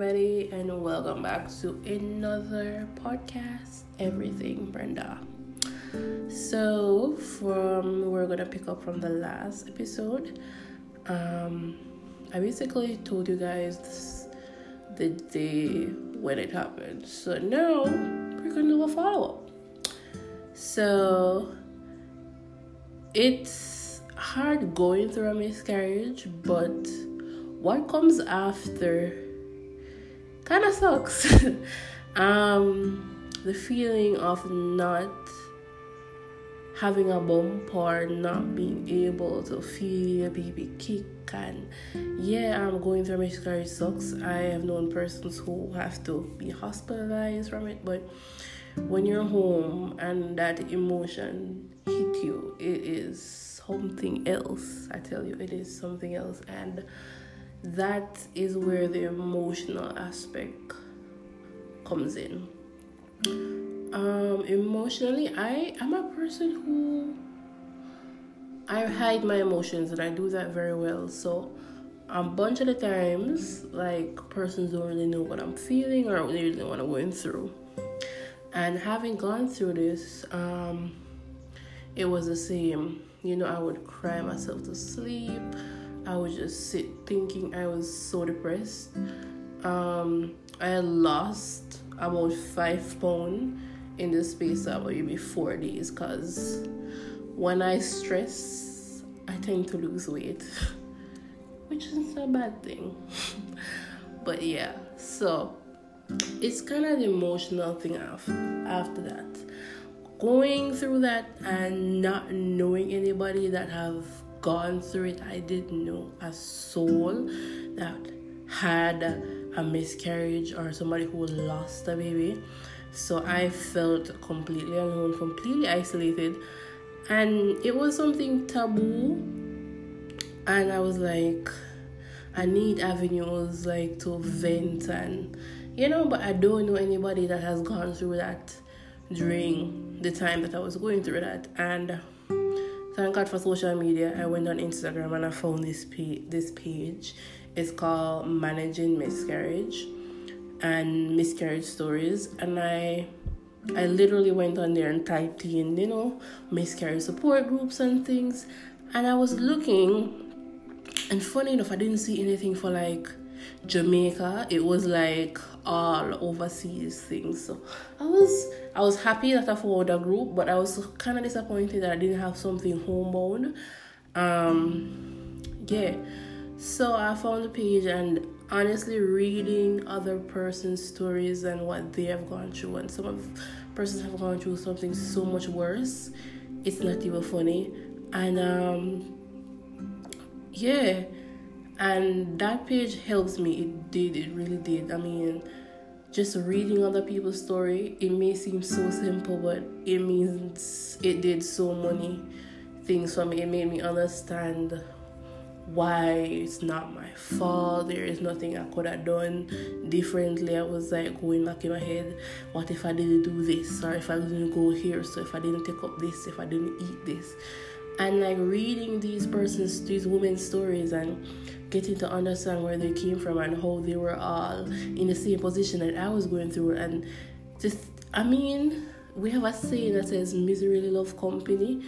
everybody, and welcome back to another podcast, Everything Brenda. So, from we're gonna pick up from the last episode. Um, I basically told you guys the day when it happened. So now we're gonna do a follow up. So it's hard going through a miscarriage, but what comes after kind of sucks. um, the feeling of not having a bump or not being able to feel your baby kick and yeah i'm going through miscarriage sucks i have known persons who have to be hospitalized from it but when you're home and that emotion hit you it is something else i tell you it is something else and that is where the emotional aspect comes in. Um, emotionally, I am a person who I hide my emotions and I do that very well. So, a bunch of the times, like persons don't really know what I'm feeling or they really know what I'm going through. And having gone through this, um, it was the same. You know, I would cry myself to sleep. I would just sit thinking I was so depressed. Um, I lost about five pounds in the space of maybe four days because when I stress, I tend to lose weight, which isn't a bad thing. but yeah, so it's kind of the emotional thing after, after that. Going through that and not knowing anybody that have gone through it, I didn't know a soul that had a miscarriage or somebody who lost a baby. So I felt completely alone, completely isolated, and it was something taboo. And I was like, I need avenues like to vent and you know, but I don't know anybody that has gone through that during the time that I was going through that. And thank God for social media. I went on Instagram and I found this page. This page. It's called Managing Miscarriage and Miscarriage Stories, and I I literally went on there and typed in, you know, miscarriage support groups and things, and I was looking, and funny enough, I didn't see anything for like Jamaica. It was like all overseas things. So I was I was happy that I found a group, but I was kind of disappointed that I didn't have something homebound. Um, yeah. So I found the page and honestly reading other person's stories and what they have gone through and some of persons have gone through something so much worse. It's not even funny. And um yeah and that page helps me. It did it really did. I mean just reading other people's story it may seem so simple but it means it did so many things for me. It made me understand why it's not my fault. There is nothing i could have done differently. I was like going back in my head what if i didn't do this? Or if i didn't go here? So if i didn't take up this? If i didn't eat this and like reading these persons these women's stories and getting to understand where they came from and how they were all in the same position that I was going through. And just, I mean, we have a saying that says misery loves company,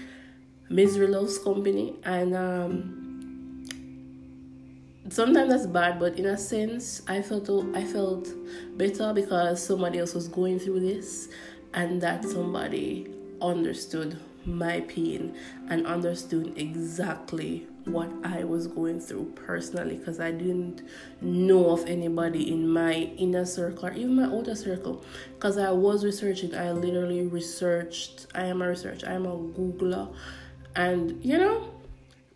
misery loves company, and um, sometimes that's bad, but in a sense, I felt I felt better because somebody else was going through this, and that somebody understood my pain and understood exactly what I was going through personally because I didn't know of anybody in my inner circle or even my outer circle. Because I was researching I literally researched I am a researcher I am a googler and you know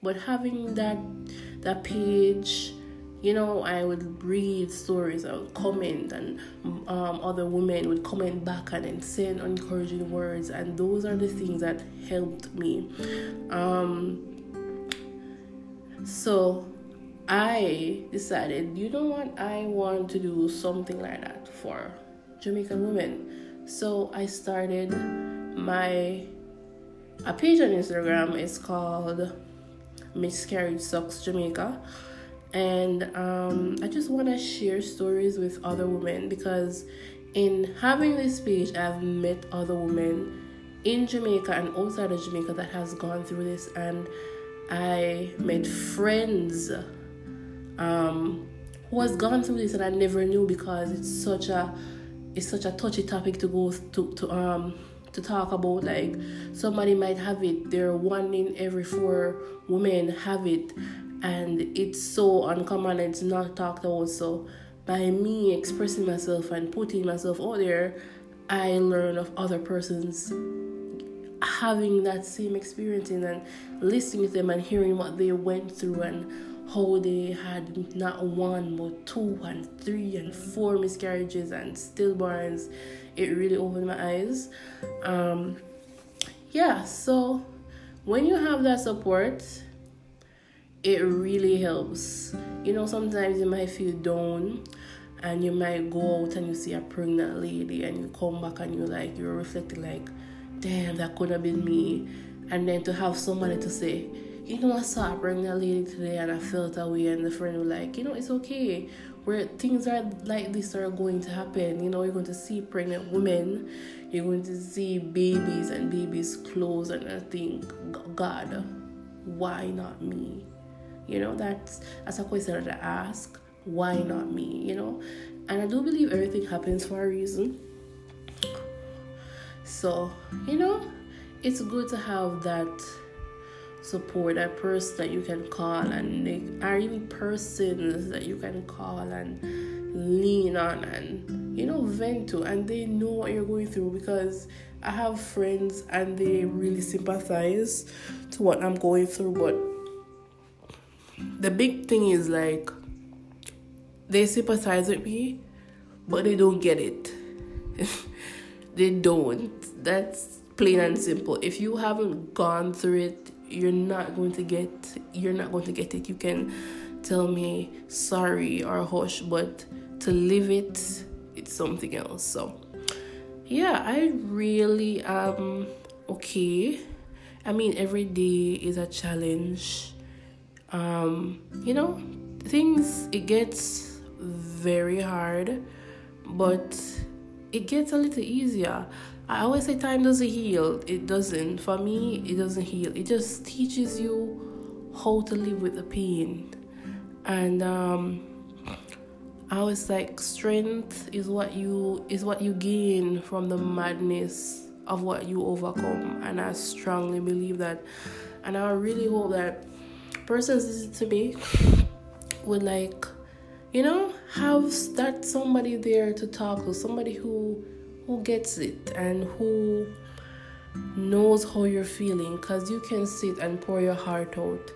but having that that page you know, I would read stories, I would comment, and um, other women would comment back and then send encouraging words, and those are the things that helped me. Um, so I decided, you know what, I want to do something like that for Jamaican women. So I started my a page on Instagram. It's called Miscarriage Sucks Jamaica and um, I just want to share stories with other women because in having this page, I've met other women in Jamaica and outside of Jamaica that has gone through this, and I met friends um, who has gone through this, and I never knew because it's such a it's such a touchy topic to go to to um to talk about. Like somebody might have it, they're one in every four women have it, and it's so uncommon. It's not talked about. So by me expressing myself and putting myself out there, I learn of other persons having that same experience and listening to them and hearing what they went through and how they had not one but two and three and four miscarriages and stillborns it really opened my eyes um yeah so when you have that support it really helps you know sometimes you might feel down and you might go out and you see a pregnant lady and you come back and you like you're reflecting like damn, that could have been me. And then to have somebody to say, you know, I saw a pregnant lady today and I felt away, and the friend was like, you know, it's okay. Where things are like this are going to happen. You know, you're going to see pregnant women, you're going to see babies and babies' clothes, and I think, God, why not me? You know, that's that's a question to ask. Why not me? You know, and I do believe everything happens for a reason. So, you know, it's good to have that support, that person that you can call, and they are even persons that you can call and lean on and, you know, vent to, and they know what you're going through because I have friends and they really sympathize to what I'm going through, but the big thing is like they sympathize with me, but they don't get it. they don't. That's plain and simple. If you haven't gone through it, you're not going to get you're not going to get it. You can tell me sorry or hush, but to live it, it's something else. So yeah, I really am okay. I mean every day is a challenge. Um, you know, things it gets very hard, but it gets a little easier. I always say time doesn't heal. It doesn't. For me, it doesn't heal. It just teaches you how to live with the pain. And um, I always like strength is what you is what you gain from the madness of what you overcome. And I strongly believe that. And I really hope that persons listen to me would like you know have that somebody there to talk to somebody who who gets it and who knows how you're feeling because you can sit and pour your heart out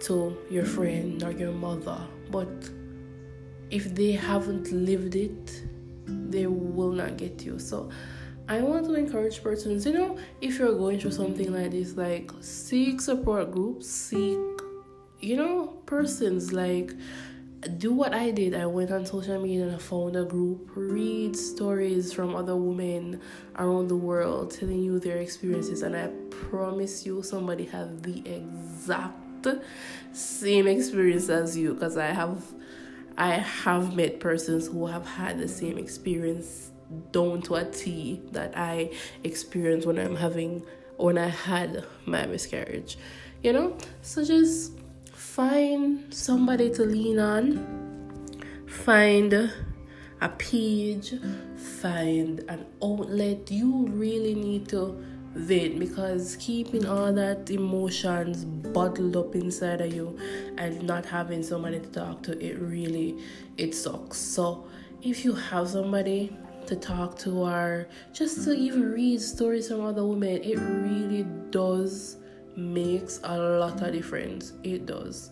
to your friend or your mother. But if they haven't lived it they will not get you. So i want to encourage persons you know if you're going through something like this like seek support groups seek you know persons like do what I did. I went on social media and I found a group, read stories from other women around the world telling you their experiences, and I promise you, somebody have the exact same experience as you because I have I have met persons who have had the same experience down to a T that I experienced when I'm having when I had my miscarriage. You know? So just find somebody to lean on, find a page, find an outlet. You really need to vent because keeping all that emotions bottled up inside of you and not having somebody to talk to it really it sucks so if you have somebody to talk to or just to even read stories from other women it really does makes a lot of difference. It does.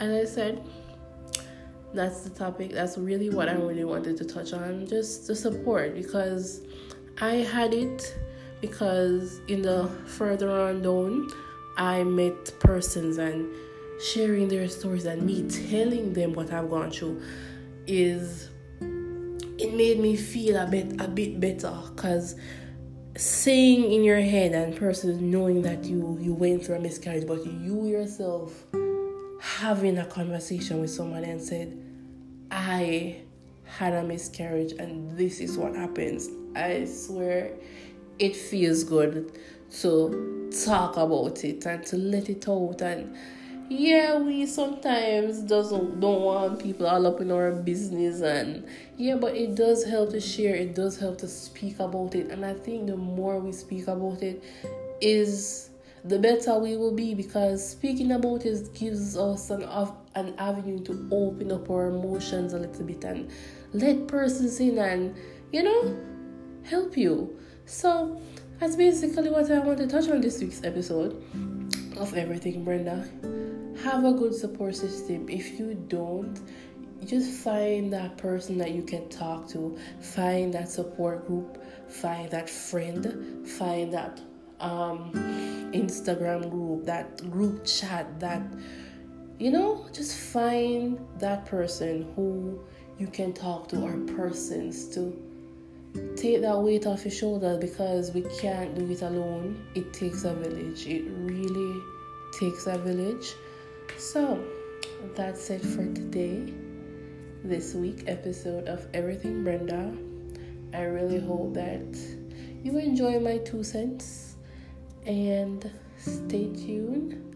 And I said, that's the topic. That's really what I really wanted to touch on. Just the support because I had it because in the further on down, I met persons and sharing their stories and me telling them what I've gone through is it made me feel a bit a bit better because saying in your head and person knowing that you you went through a miscarriage but you yourself having a conversation with somebody and said, I had a miscarriage and this is what happens. I swear it feels good to talk about it and to let it out and yeah we sometimes doesn't don't want people all up in our business and yeah but it does help to share it does help to speak about it. And i think the more we speak about it is the better we will be because speaking about it gives us an an avenue to open up our emotions a little bit and let persons in and you know help you. So that's basically what i want to touch on this week's episode of everything brenda have a good support system. If you don't just find that person that you can talk to. Find that support group. Find that friend. Find that um, instagram group that group chat that you know just find that person who you can talk to or persons to. Take that weight off your shoulders because we can't do it alone. It takes a village. It really takes a village so that's it for today this week episode of everything brenda i really hope that you enjoy my two cents and stay tuned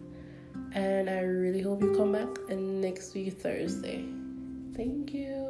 and I really hope you come back and next week Thursday. Thank you.